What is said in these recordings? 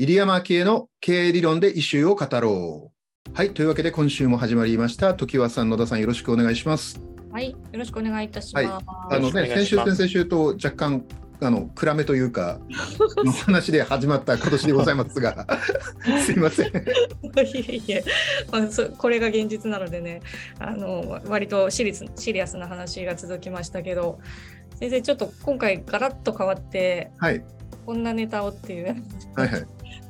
入山系の経営理論でイシューを語ろう。はい。というわけで、今週も始まりました。時和さん、野田さん、よろしくお願いします。はい、よろしくお願いいたします。はいあのね、先週、先々週と若干、あの暗めというか、の話で始まった今年でございますが、すいません。いえいえ、まあ、そこれが現実なのでね、あの割とシリスシリアスな話が続きましたけど、先生、ちょっと今回、ガラッと変わって、はい。こんなネタをっていうはいはい。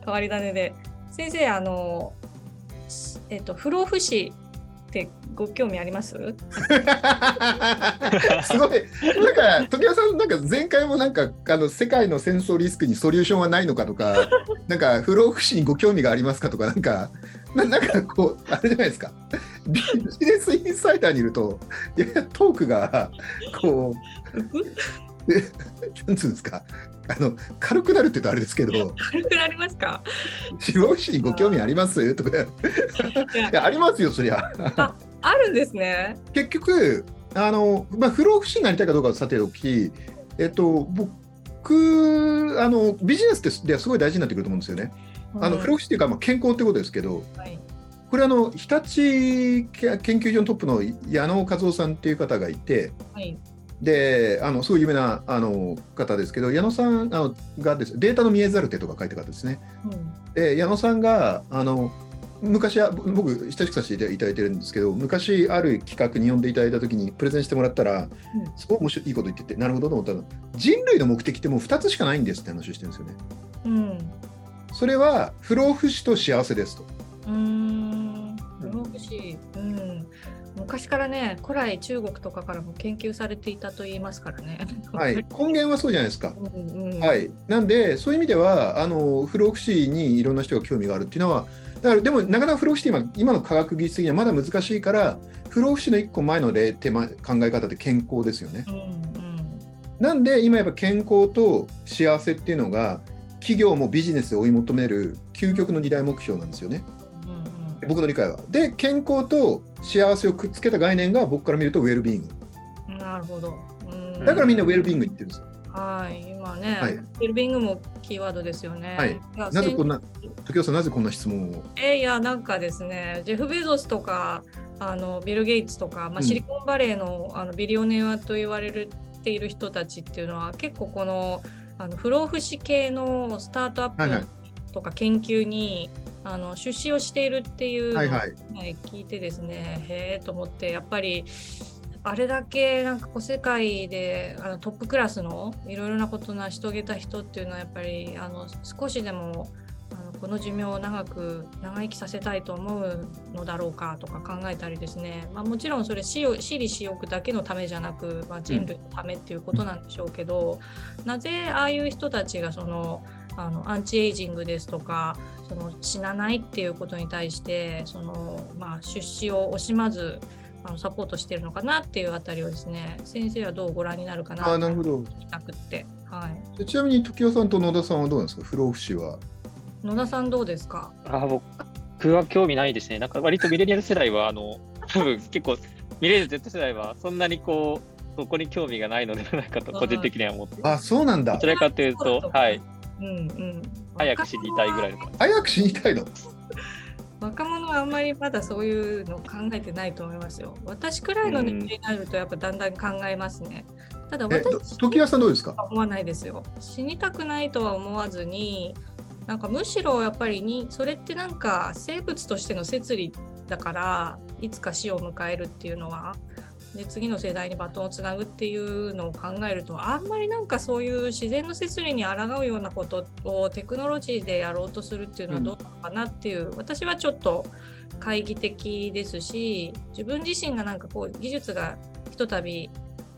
変わり種で、先生、あの、えっと、不老不死ってご興味あります？すごい。なんか、時和さん、なんか前回もなんか、あの世界の戦争リスクにソリューションはないのかとか、なんか、不老不死にご興味がありますかとか、なんか、ななんかこう、あれじゃないですか。ビジネスインサイダーにいると、いやトークが、こう、え なんつうんですか？あの軽くなるって言うとあれですけど、軽くなりますか？不老不死にご興味あります？とか、いや、ありますよ、そりゃ。あるんですね。結局あの、まあ、不老不死になりたいかどうかはさておき、えっと、僕あのビジネスってではすごい大事になってくると思うんですよね。あのうん不老不死っていうか、まあ、健康ってことですけどはいこれあの日立研究所のトップの矢野和夫さんっていう方がいてはいであのすごい有名なあの方ですけど矢野さんあのがですデータの見えざる手とか書いた方ですね。うん。で矢野さんがあの昔は僕親しくさせていただいてるんですけど昔ある企画に呼んでいただいた時にプレゼンしてもらったら、すごい面白いいいこと言っててなるほどと思ったの。人類の目的ってもう2つしかないんですって話をしてるんですよね。うん。それは不老不死と幸せですと。うーん、不老不死、うん、昔からね、古来中国とかからも研究されていたと言いますからね。はい、根源はそうじゃないですか。うんうん、はい、なんでそういう意味ではあの不老不死にいろんな人が興味があるっていうのはだからでもなかなか不老不死って今今の科学技術的にはまだ難しいから不老不死の一個前の例手間考え方って健康ですよね。うんうんなんで今やっぱ健康と幸せっていうのが企業もビジネスで追い求める究極の二大目標なんですよね。うん僕の理解は。で健康と幸せをくっつけた概念が僕から見るとウェルビーイング。うんなるほど。うんだからみんなウェルビーイング言ってるんですよ。はい、今ね、はいウェルビングもキーワードですよね。はいやなぜこんな先時尾さんなぜこんな質問を？えいや、なんかですね、ジェフ・ベゾスとか、あのビル・ゲイツとか、まあ、うんシリコンバレーの,、あのビリオネアと言われている人たちっていうのは、結構このあの不老不死系のスタートアはいはいップとか研究に、あの出資をしているっていうのを、はいはいはい聞いてですね、へえと思って、やっぱり。あれだけなんかこう世界であのトップクラスのいろいろなことを成し遂げた人っていうのはやっぱりあの少しでもあのこの寿命を長く長生きさせたいと思うのだろうかとか考えたりですね、まあ、もちろんそれ私利私欲だけのためじゃなく、まあ、人類のためっていうことなんでしょうけど、なぜああいう人たちがそのあのアンチエイジングですとかその死なないっていうことに対してその、まあ、出資を惜しまずあのサポートしてるのかなっていうあたりをですね先生はどうご覧になるかなあなるほど聞きたくって、はい、でちなみに時尾さんと野田さんはどうなんですか？不老不死は。野田さんどうですか？あ僕は興味ないですね。なんか割とミレニアル世代は、あの、多分結構、ミレニアル Z 世代はそんなにこう、そこに興味がないのではないかと、個人的には思ってます。あそうなんだどち。らかというと、はい、うんうん、早く死にたいぐらいの感じ。早く死にたいの？若者はあんまりまだそういうの考えてないと思いますよ。私くらいの年齢になるとやっぱだんだん考えますね。ただ私時尾さんどうですか？は思わないですよ。死にたくないとは思わずに、なんかむしろやっぱりにそれってなんか生物としての摂理だからいつか死を迎えるっていうのは。で次の世代にバトンをつなぐっていうのを考えるとあんまりなんかそういう自然の摂理に抗うようなことをテクノロジーでやろうとするっていうのはどうなのかなっていう、私はちょっと懐疑的ですし自分自身がなんかこう技術がひとたび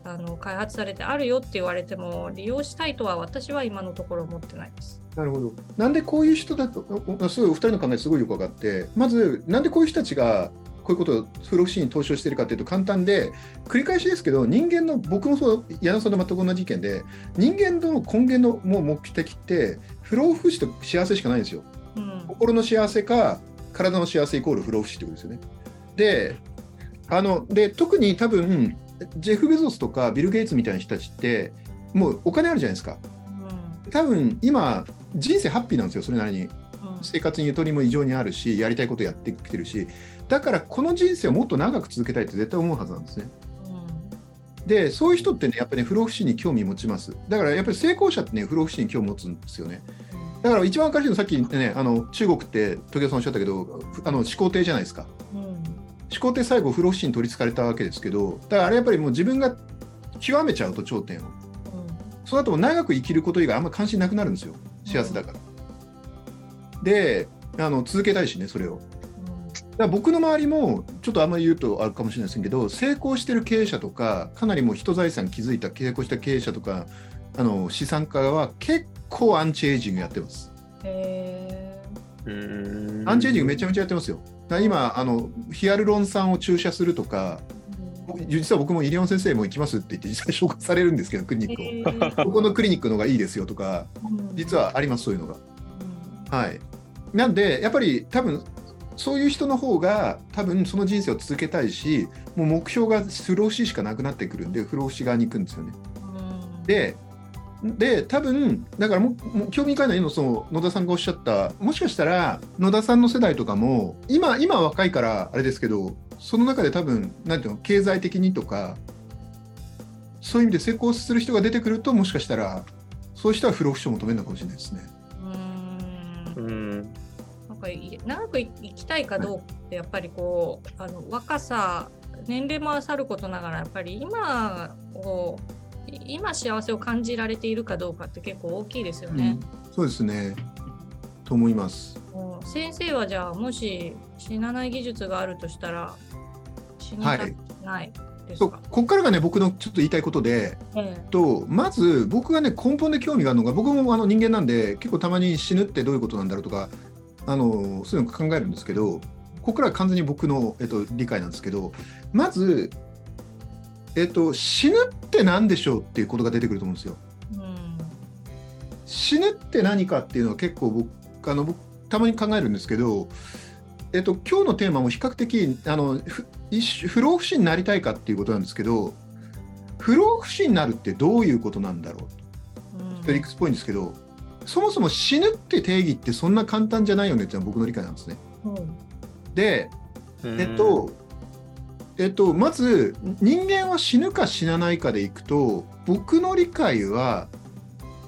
あの開発されてあるよって言われても利用したいとは私は今のところ思ってないです。なるほど。なんでこういう人だと、すごいお二人の考えすごいよく分かって、まず、なんでこういう人たちがこういうことを不老不死に投資をしているかというと簡単で、繰り返しですけど、人間の、僕もそう、矢野さんと全く同じ意見で、人間の根源のもう目的って、不老不死と幸せしかないんですよ。うん心の幸せか、体の幸せイコール不老不死ってことですよね。で、あので特に多分、ジェフ・ベゾスとかビル・ゲイツみたいな人たちって、もうお金あるじゃないですか。多分今人生ハッピーなんですよそれなりにうん生活にゆとりも異常にあるしやりたいことやってきてるしだからこの人生をもっと長く続けたいって絶対思うはずなんですね。でそういう人ってねやっぱりね不老不死に興味持ちます。だからやっぱり成功者ってね不老不死に興味持つんですよね。だから一番分かりやすいのさっきねあの中国って時計さんおっしゃったけどふあの始皇帝じゃないですか。うん。うん始皇帝最後不老不死に取りつかれたわけですけどだからあれやっぱりもう自分が極めちゃうと頂点を。その後も長く生きること以外あんま関心なくなるんですよ。幸せだから、であの続けたいしねそれをだ僕の周りもちょっとあんまり言うとあるかもしれないですけど成功してる経営者とかかなりもう人財産築いた成功した経営者とかあの資産家は結構アンチエイジングやってます。へアンチエイジングめちゃめちゃやってますよ。だ今あのヒアルロン酸を注射するとか実は僕も医療先生も行きますって言って実際紹介されるんですけどクリニックを。ここのクリニックの方がいいですよとかうん実はありますそういうのが。うんはい、なんでやっぱり多分そういう人の方が多分その人生を続けたいしもう目標が不老不死しかなくなってくるんで不老不死側に行くんですよね。うんでで多分だからももう興味深いのは今その野田さんがおっしゃったもしかしたら野田さんの世代とかも今今は若いからあれですけどその中で多分なんていうの経済的にとかそういう意味で成功する人が出てくるともしかしたらそういう人は不老不死を求めるのかもしれないですね。うんかい長く生きたいかどうかってやっぱりこうあの若さ年齢もさることながらやっぱり今をい今幸せを感じられているかどうかって結構大きいですよね。うんそうですね。と思います。先生はじゃあもし死なない技術があるとしたら死にたくないですそうか、ここからがね僕のちょっと言いたいことでええとまず僕がね根本で興味があるのが僕もあの人間なんで結構たまに死ぬってどういうことなんだろうとかあのそういうの考えるんですけどここからは完全に僕の、えっと、理解なんですけどまず、えっと、死ぬって何でしょうっていうことが出てくると思うんですよ。うん。死ぬって何かっていうのは結構僕あの僕たまに考えるんですけど、えっと、今日のテーマも比較的あのふ一種不老不死になりたいかっていうことなんですけど不老不死になるってどういうことなんだろう？うん。と理屈っぽいんですけどそもそも死ぬって定義ってそんな簡単じゃないよねっていうのは僕の理解なんですね。うんで、えっと、えっと、まず人間は死ぬか死なないかでいくと僕の理解は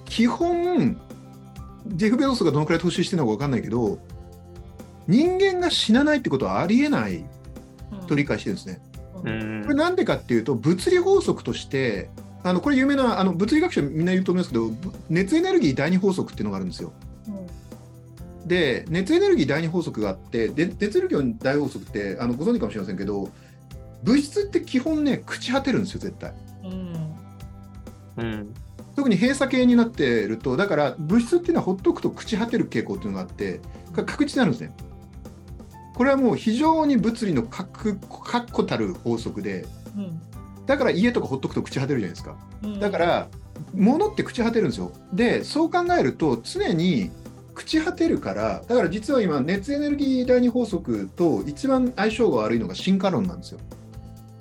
基本ジェフ・ベゾスがどのくらい投資してるのか分かんないけど人間が死なないってことはありえないと理解してるんですね。ううんんこれなんでかっていうと物理法則としてあのこれ有名なあの物理学者みんな言うと思いますけどぶ熱エネルギー第二法則っていうのがあるんですよ。で熱エネルギー第二法則があってで熱エネルギー第二法則ってあのご存知かもしれませんけど物質って基本ね朽ち果てるんですよ絶対。うんうん特に閉鎖系になってるとだから物質っていうのはほっとくと朽ち果てる傾向っていうのがあってか確実になるんですね。これはもう非常に物理の確確固たる法則でうんだから家とかほっとくと朽ち果てるじゃないですか。うんだから物って朽ち果てるんですよ。でそう考えると常に朽ち果てるからだから実は今熱エネルギー第二法則と一番相性が悪いのが進化論なんですよ。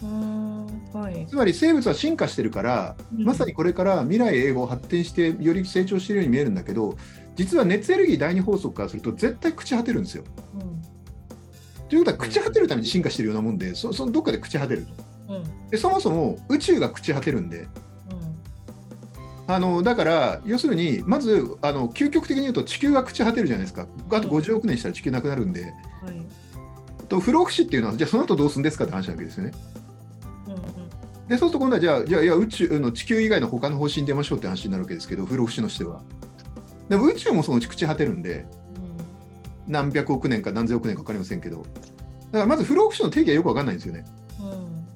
うんはいつまり生物は進化してるからまさにこれから未来永劫発展してより成長しているように見えるんだけど実は熱エネルギー第二法則からすると絶対朽ち果てるんですよ。ということは朽ち果てるために進化してるようなもんでそそのどっかで朽ち果てると。うん。うんでそもそも宇宙が朽ち果てるんで。うんあのだから要するにまずあの究極的に言うと地球が朽ち果てるじゃないですか。あと50億年したら地球なくなるんで。はい。と不老不死っていうのはじゃあその後どうするんですかって話なわけですよね。うんうん。でそうすると今度はじゃあじゃあいや宇宙の地球以外の他の方針に出ましょうって話になるわけですけど不老不死のしては。でも宇宙もそのうち朽ち果てるんで。何百億年か何千億年か分かりませんけど。だからまず不老不死の定義はよく分かんないんですよね。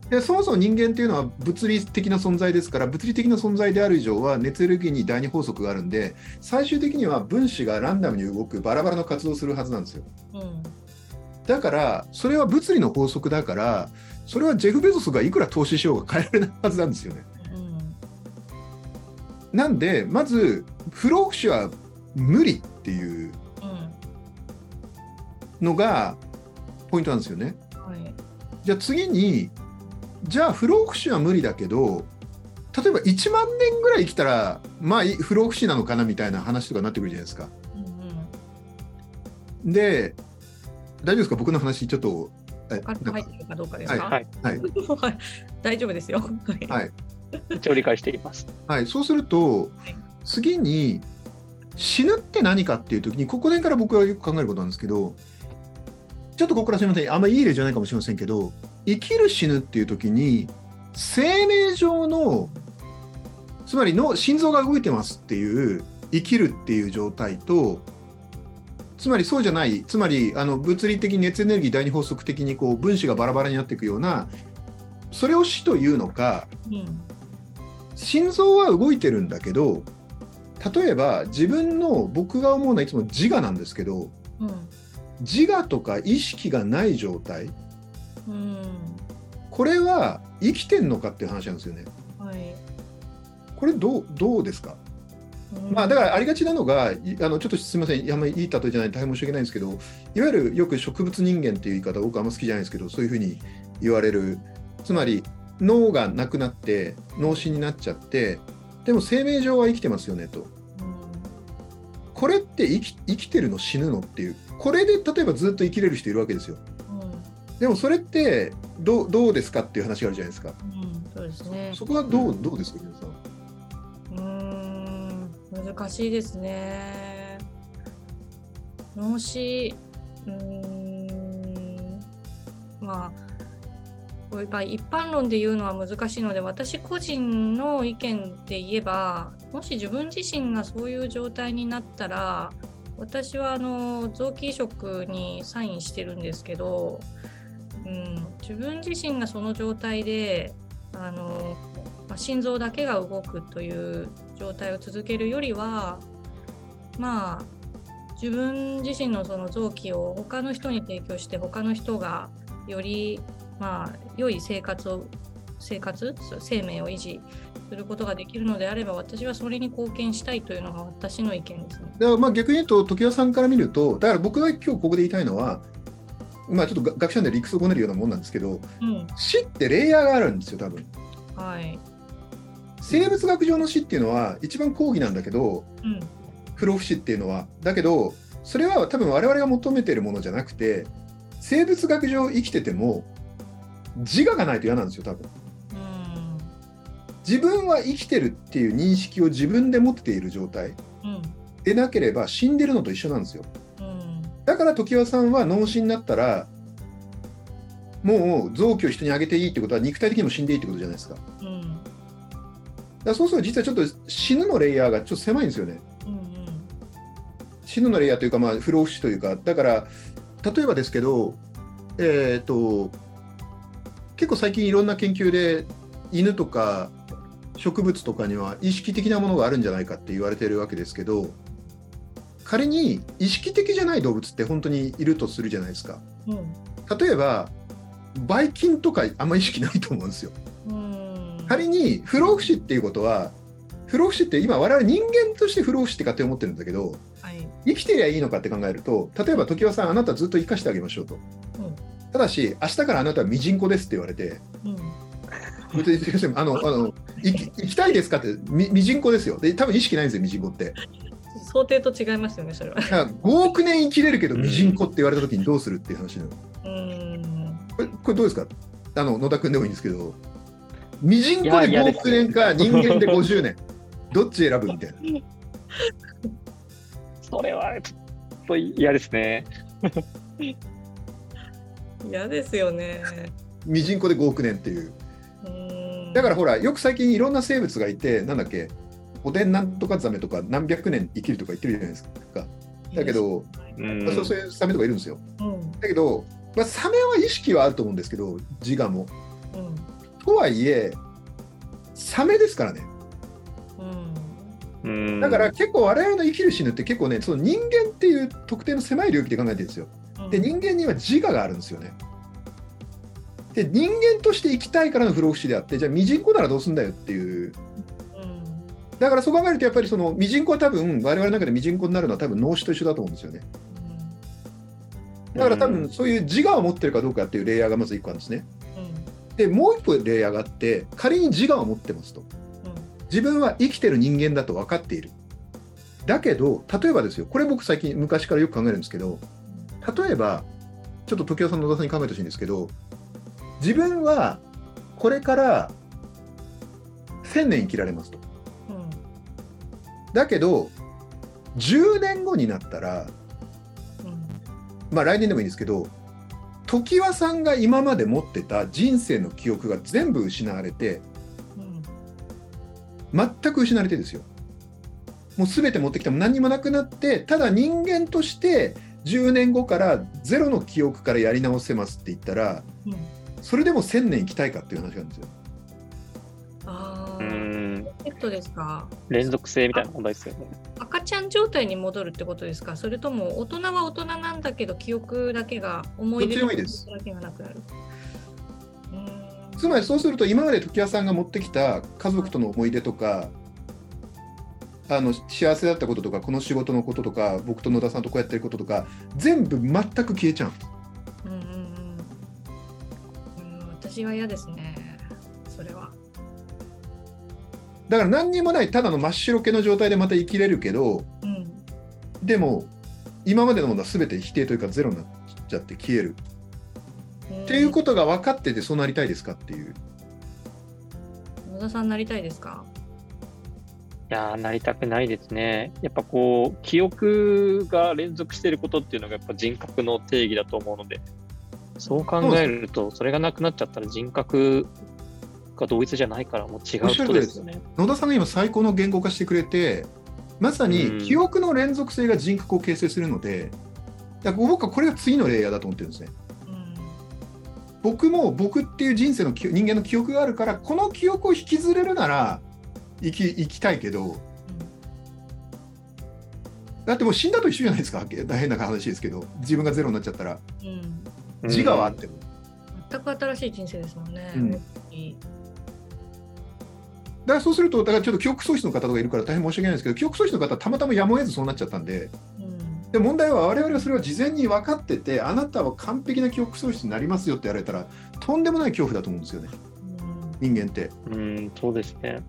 うんでそもそも人間っていうのは物理的な存在ですから物理的な存在である以上は熱エネルギーに第二法則があるんで最終的には分子がランダムに動くバラバラの活動をするはずなんですよ。うん。だからそれは物理の法則だからそれはジェフ・ベゾスがいくら投資しようが変えられないはずなんですよね。うん。なんでまず不老不死は無理っていううん。のがポイントなんですよね。はい。じゃあ次にじゃあ不老不死は無理だけど例えば1万年ぐらい生きたらまあい不老不死なのかなみたいな話とかになってくるじゃないですか。で大丈夫ですか？僕の話ちょっとえカット入ってるかどうかですか、はい。はい。はい。大丈夫ですよ。はい。はい。一応理解しています。はい、そうするとはい。次に死ぬって何かっていう時にここら辺から僕はよく考えることなんですけどちょっとここからすみません。あんまりいい例じゃないかもしれませんけど生きる死ぬっていう時に生命上のつまりの心臓が動いてますっていう生きるっていう状態とつまりそうじゃないつまりあの物理的熱エネルギー第二法則的にこう分子がバラバラになっていくようなそれを死というのかうん。心臓は動いてるんだけど例えば自分の僕が思うのはいつも自我なんですけどうん。自我とか意識がない状態うん。これは生きてんのかっていう話なんですよね。はい。これどうどうですか、うん。まあ、だからありがちなのがいあのちょっとすみませんあんまりいい例えじゃない大変申し訳ないんですけどいわゆるよく植物人間っていう言い方僕あんま好きじゃないですけどそういうふうに言われる。つまり脳がなくなって脳死になっちゃってでも生命上は生きてますよねと。うん。これって生き生きてるの死ぬのっていう。これで例えばずっと生きれる人いるわけですよでもそれってどうどうですかっていう話があるじゃないですかうんうんそうですね。そこはどうどうですか皆さんうーん難しいですね。脳死、うーん、まあ、これやっぱり一般論で言うのは難しいので、私個人の意見で言えば、もし自分自身がそういう状態になったら、私はあの臓器移植にサインしてるんですけど、うん、自分自身がその状態であのまあ心臓だけが動くという状態を続けるよりはまあ自分自身のその臓器を他の人に提供して他の人がよりまあ良い生活を生活生命を維持することができるのであれば私はそれに貢献したいというのが私の意見ですね。だからまあ逆に言うと常盤さんから見るとだから僕が今日ここで言いたいのはまあちょっとが学者で理屈をこねるようなもんなんですけどうん、死ってレイヤーがあるんですよ多分。はい。生物学上の死っていうのは一番講義なんだけどうん、不老不死っていうのは。だけどそれは多分我々が求めてるものじゃなくて生物学上生きてても自我がないと嫌なんですよ多分。うん、自分は生きてるっていう認識を自分で持っている状態。うん、でなければ死んでるのと一緒なんですよ。うん、だから常盤さんは脳死になったらもう臓器を人にあげていいってことは肉体的にも死んでいいってことじゃないですか。うん、らそうすると実はちょっと死ぬのレイヤーがちょっと狭いんですよね。うん、死ぬのレイヤーというか、まあ、不老不死というか、だから、例えばですけど、えー、と結構最近いろんな研究で、犬とか植物とかには意識的なものがあるんじゃないかって言われてるわけですけど、仮に意識的じゃない動物って本当にいるとするじゃないですか。うん、例えば、ばい菌とかあんま意識ないと思うんですよ。うん、仮に不老不死っていうことは、不老不死って今我々人間として不老不死って勝手に思ってるんだけど、はい。生きてりゃいいのかって考えると例えば常盤さんあなたずっと生かしてあげましょうと、うんただし明日からあなたはミジンコですって言われてあのあの生き生きたいですかってミミジンコですよで多分意識ないんですよミジンコって想定と違いますよね、それは。だから5億年生きれるけどミジンコって言われた時にどうするっていう話なの。うん、これこれどうですか？あの野田君でもいいんですけど。ミジンコで5いや嫌です億年か人間で50年。どっち選ぶみたいな。それはちょっと嫌ですね。嫌ですよね。ミジンコで5億年っていう。うん、だからほらよく最近いろんな生物がいてなんだっけ？おでんなんとかザメとか何百年生きるとか言ってるじゃないですか。だけど、うんまあそうそういうサメとかいるんですよ。うん、だけど、まあ、サメは意識はあると思うんですけど自我も。うん、とはいえサメですからね。うん、うん。だから結構我々の生きる死ぬって結構ねその人間っていう特定の狭い領域で考えてるんですよ。で人間には自我があるんですよね。で人間として生きたいからの不老不死であってじゃあミジンコならどうすんだよっていううん、だからそう考えるとやっぱりそのミジンコは多分我々の中でミジンコになるのは多分脳死と一緒だと思うんですよね。だから多分そういう自我を持ってるかどうかっていうレイヤーがまず1個あるんですね。うん、でもう一個レイヤーがあって仮に自我を持ってますと。自分は生きてる人間だと分かっている。だけど例えばですよこれ僕最近昔からよく考えるんですけど例えばちょっと時代さん野田さんに考えてほしいんですけど自分はこれから1000年生きられますと。うんだけど10年後になったらうん。まあ来年でもいいんですけど常盤さんが今まで持ってた人生の記憶が全部失われてうん。全く失われてですよ。もう全て持ってきても何にもなくなってただ人間として10年後からゼロの記憶からやり直せますって言ったらうん。それでも1000年生きたいかっていう話なんですようん、ペットですか？連続性みたいな問題ですよね。赤ちゃん状態に戻るってことですか？それとも大人は大人なんだけど記憶だけが思い出のだけがなくなる。つまりそうすると今まで時矢さんが持ってきた家族との思い出とかあの幸せだったこととかこの仕事のこととか僕と野田さんとこうやってることとか全部全く消えちゃう。うんうんうん。うん私は嫌ですねだから何にもないただの真っ白けの状態でまた生きれるけどうん。でも今までのものは全て否定というかゼロになっちゃって消える。っていうことが分かっててそうなりたいですかっていう。野田さんなりたいですか？いやー、なりたくないですね。やっぱこう、記憶が連続してることっていうのがやっぱ人格の定義だと思うので、そう考えると、それがなくなっちゃったら人格が同一じゃないからもう違うことですよね。野田さんが今最高の言語化してくれてまさうん。に記憶の連続性が人格を形成するのでだから僕はこれが次のレイヤーだと思ってるんですね。うん。僕も僕っていう人生の記人間の記憶があるからこの記憶を引きずれるなら生き生きたいけど。だってもう死んだと一緒じゃないですか。変な話ですけど。自分がゼロになっちゃったら。うん。うん。自我はあっても、全く新しい人生ですもんね。うんだからそうするとだからちょっと記憶喪失の方とかいるから大変申し訳ないんですけど記憶喪失の方はたまたまやむを得ずそうなっちゃったんで。うん。で問題は我々はそれは事前に分かっててあなたは完璧な記憶喪失になりますよって言われたらとんでもない恐怖だと思うんですよね。うん。人間って。うん、そうですね。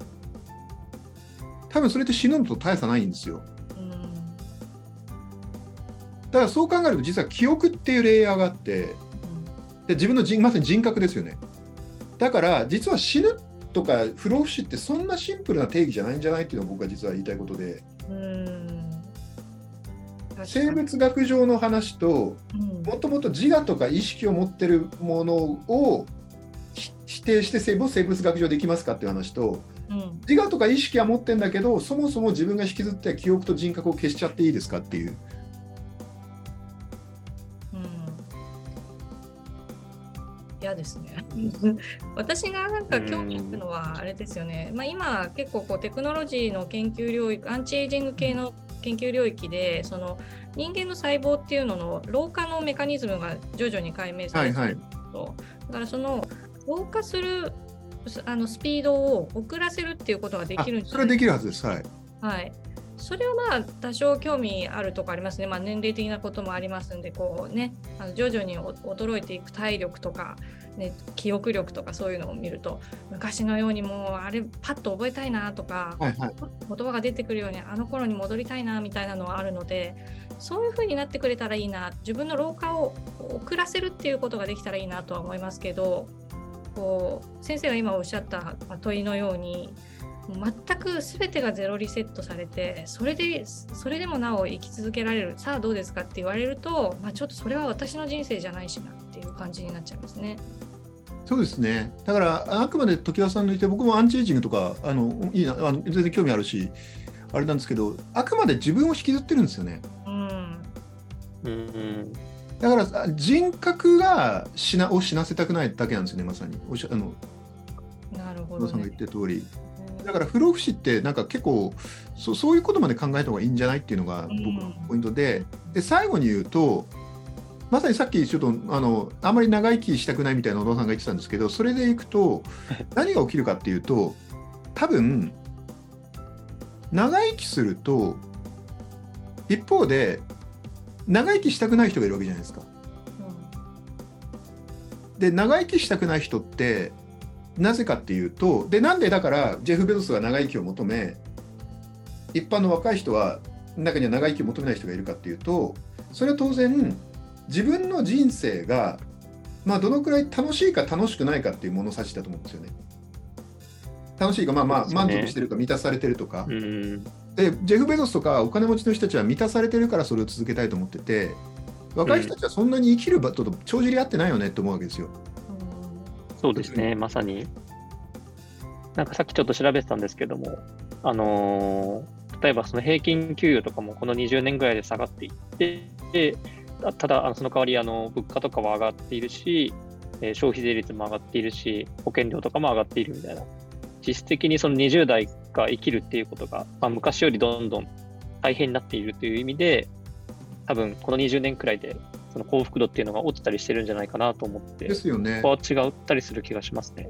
多分それって死ぬのと大差ないんですよ。うん。だからそう考えると実は記憶っていうレイヤーがあってで自分の人まさに人格ですよね。だから実は死ぬとか不老不死ってそんなシンプルな定義じゃないんじゃないっていうのが僕は実は言いたいことで。うん。生物学上の話とうん。もともと自我とか意識を持ってるものをひ否定して生物生物学上できますかっていう話とうん。自我とか意識は持ってんだけどそもそも自分が引きずった記憶と人格を消しちゃっていいですかっていう嫌ですね。私がなんか興味あるのはあれですよね。まあ、今結構こうテクノロジーの研究領域、アンチエイジング系の研究領域で、その人間の細胞っていうのの老化のメカニズムが徐々に解明されていると、だからその老化するあのスピードを遅らせるっていうことがであきるんじそれはできるはずですはいはい。それはまあ多少興味あるとこありますね。まあ、年齢的なこともありますんで、こうね、あの徐々にお衰えていく体力とか、ね、記憶力とかそういうのを見ると、昔のようにもうあれパッと覚えたいなとか、はいはい言葉が出てくるようにあの頃に戻りたいなみたいなのはあるので、そういう風になってくれたらいいな、自分の老化を遅らせるっていうことができたらいいなとは思いますけど、こう先生が今おっしゃった問いのように、全く全てがゼロリセットされてそれでそれでもなお生き続けられる。さあどうですかって言われると、まあ、ちょっとそれは私の人生じゃないしなっていう感じになっちゃいますね。そうですね。だからあくまで常盤さんの言って僕もアンチエイジングとかあのいいなあの全然興味あるしあれなんですけどあくまで自分を引きずってるんですよね。うん。うん、だからあ人格が死なを死なせたくないだけなんですよねまさに。おっしゃあのなるほど、野田さんがね言ってる通りだから不老不死ってなんか結構そそういうことまで考えた方がいいんじゃないっていうのが僕のポイントで。で最後に言うとまさにさっきちょっとあのあんまり長生きしたくないみたいな野田さんが言ってたんですけどそれでいくと何が起きるかっていうと多分長生きすると一方で長生きしたくない人がいるわけじゃないですか。で長生きしたくない人ってなぜかっていうとでなんでだからジェフ・ベゾスが長生きを求め一般の若い人は中には長生きを求めない人がいるかっていうとそれは当然自分の人生が、まあ、どのくらい楽しいか楽しくないかっていう物差しだと思うんですよね。楽しいか、まあまあ、満足してるか、満たされてるとか、うん。で、ジェフ・ベゾスとかお金持ちの人たちは満たされてるからそれを続けたいと思ってて、若い人たちはそんなに生きる場と帳尻合ってないよねって思うわけですよ。そうですね、まさに。なんかさっきちょっと調べてたんですけども、あのー例えばその平均給与とかもこの20年ぐらいで下がっていって、でたただあのその代わりあの物価とかは上がっているし、えー消費税率も上がっているし、保険料とかも上がっているみたいな。実質的にその20代が生きるっていうことが、まあ、昔よりどんどん大変になっているという意味で、多分この20年くらいでその幸福度っていうのが落ちたりしてるんじゃないかなと思って、ですよね。ここは違ったりする気がしますね。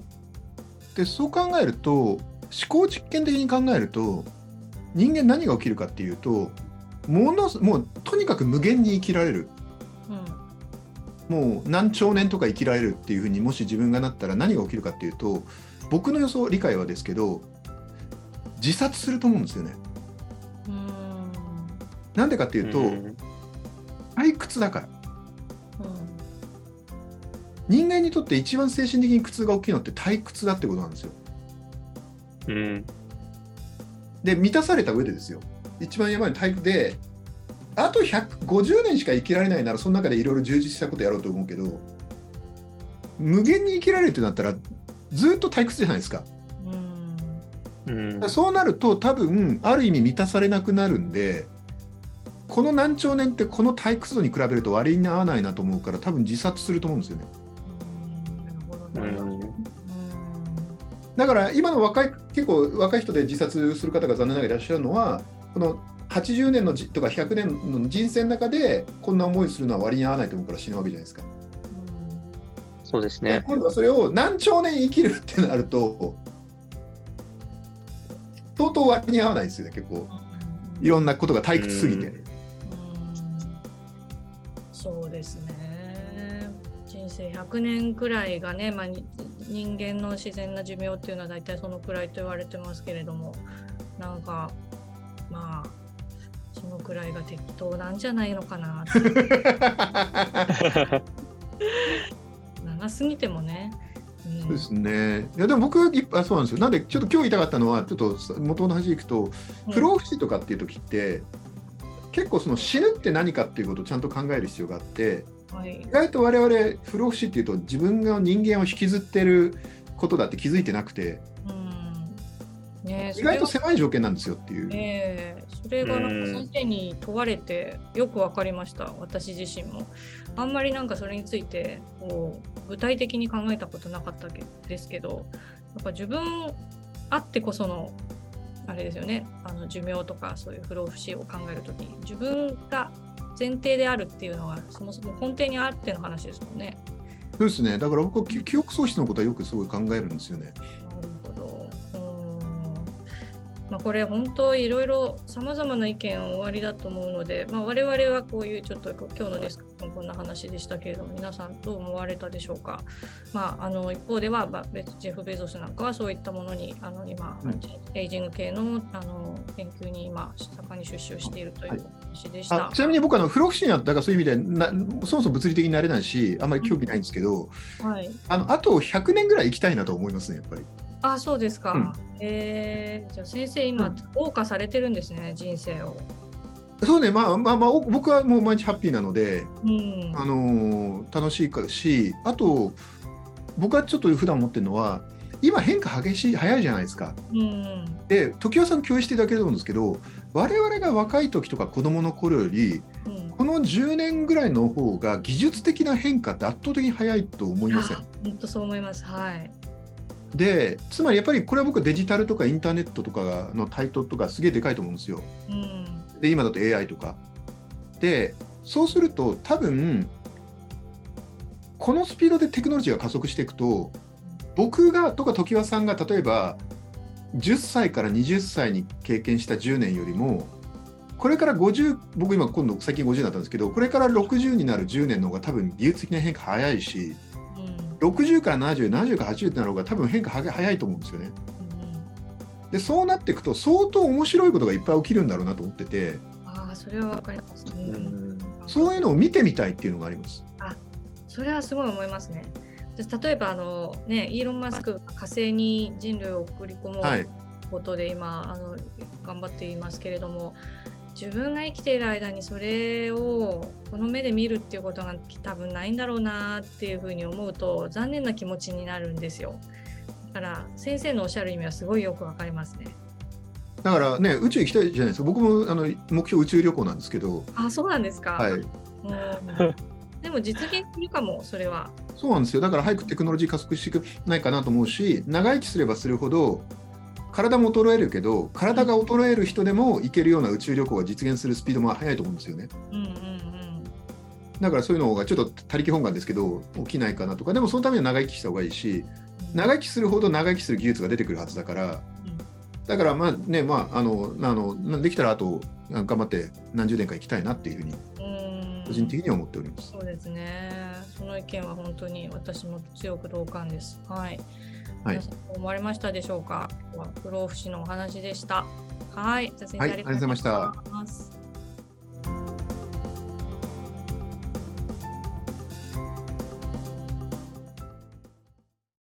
でそう考えると思考実験的に考えると人間何が起きるかっていうとものすもうとにかく無限に生きられるもう何兆年とか生きられるっていうふうにもし自分がなったら何が起きるかっていうと僕の予想理解はですけど自殺すると思うんですよね。うんうんなんでかっていうと、うん退屈だからうん人間にとって一番精神的に苦痛が大きいのって退屈だってことなんですよ。うん。で満たされた上でですよ一番やばいのタイプであと150年しか生きられないならその中でいろいろ充実したことやろうと思うけど無限に生きられるってなったらずっと退屈じゃないですかうんそうなると多分ある意味満たされなくなるんでこの何兆年ってこの退屈度に比べると割に合わないなと思うから多分自殺すると思うんですよねだから今の若い結構若い人で自殺する方が残念ながらいらっしゃるのはこの80年のじとか100年の人生の中でこんな思いするのは割に合わないと思うから死ぬわけじゃないですか。そうですでね。今度はそれを何兆年生きるってなると相当割に合わないですよね結構いろんなことが退屈すぎて。うんそうですね人生100年くらいがね、まあ、に人間の自然な寿命っていうのは大体そのくらいと言われてますけれどもなんかまあそのくらいが適当なんじゃないのかな長すぎてもね、うんそうですね。いやでも僕いっぱいそうなんですよ。なんでちょっと今日言いたかったのはちょっと元の話いくとうん不老不死とかっていう時って結構その死ぬって何かっていうことをちゃんと考える必要があってはい。意外と我々不老不死っていうと自分が人間を引きずってることだって気づいてなくてうん。ね意外と狭い条件なんですよっていう。ええそれがなんか先生に問われてよくわかりました私自身も。あんまりなんかそれについてこう具体的に考えたことなかったけですけどやっぱ自分あってこそのあれですよねあの寿命とかそういう不老不死を考えるときに自分が前提であるっていうのはそもそも根底にあっての話ですもんね。そうですね。だから僕は記記憶喪失のことはよくすごい考えるんですよね。なるほど。うーんまあ、これ本当いろいろさまざまな意見おありだと思うので、まあ、我々はこういうちょっと今日のディスこんな話でしたけれども皆さんどう思われたでしょうか、まあ、あの一方ではまあ別ジェフ・ベゾスなんかはそういったものにあの今、うんエイジング系のあの研究に今盛んに出資をしているという話でした。あちなみに僕はあの不老不死にはだからそういう意味でなそもそも物理的になれないしあんまり興味ないんですけど、はい、あのあと100年ぐらい生きたいなと思いますねやっぱり。あそうですか。うんえー、じゃあ先生今、うん謳歌されてるんですね人生を。そうね、まあまあまあ、お僕はもう毎日ハッピーなので、うんあのー楽しいかし、あと、僕はちょっと普段思ってるのは、今変化激しい、早いじゃないですか。うんで、時和さん共有していただけると思うんですけど、我々が若い時とか子供の頃より、うんこの10年ぐらいの方が技術的な変化って圧倒的に早いと思いません？本当そう思います。はい。で、つまりやっぱりこれは僕デジタルとかインターネットとかの台頭とかすげえでかいと思うんですよ。うん。で今だと AI とか。でそうすると多分このスピードでテクノロジーが加速していくと僕がとか常盤さんが例えば10歳から20歳に経験した10年よりもこれから50僕今今度最近50になったんですけどこれから60になる10年の方が多分技術的な変化早いしうん。60から7070から80ってなる方が多分変化は早いと思うんですよね。でそうなっていくと相当面白いことがいっぱい起きるんだろうなと思っててああ、それはわかります。う。うそういうのを見てみたいっていうのがあります。それはすごい思いますね。で例えばあの、ね、イーロン・マスクが火星に人類を送り込もうはいことで今、あの頑張っていますけれども自分が生きている間にそれをこの目で見るっていうことが多分ないんだろうなっていうふうに思うと残念な気持ちになるんですよ。だから先生のおっしゃる意味はすごいよくわかりますね。だからね、宇宙行きたいじゃないですか。僕もあの目標宇宙旅行なんですけど、あそうなんですか。はい。うんでも実現するかもそれは。そうなんですよ。だから早くテクノロジー加速していくないかなと思うし、長生きすればするほど、体も衰えるけど、体が衰える人でも行けるような宇宙旅行が実現するスピードも速いと思うんですよね。うんうんうん。だからそういうのがちょっと他力本願ですけど、起きないかなとか、でもそのためには長生きした方がいいし、長生きするほど長生きする技術が出てくるはずだから、だからまあね、まあ、あの、あのできたらあと頑張って何十年か行きたいなっていうふうに、うん個人的には思っております。そうですね。その意見は本当に私も強く同感です。はい。はい思われましたでしょうか？不老不死のお話でした。はい。はいありがとうございました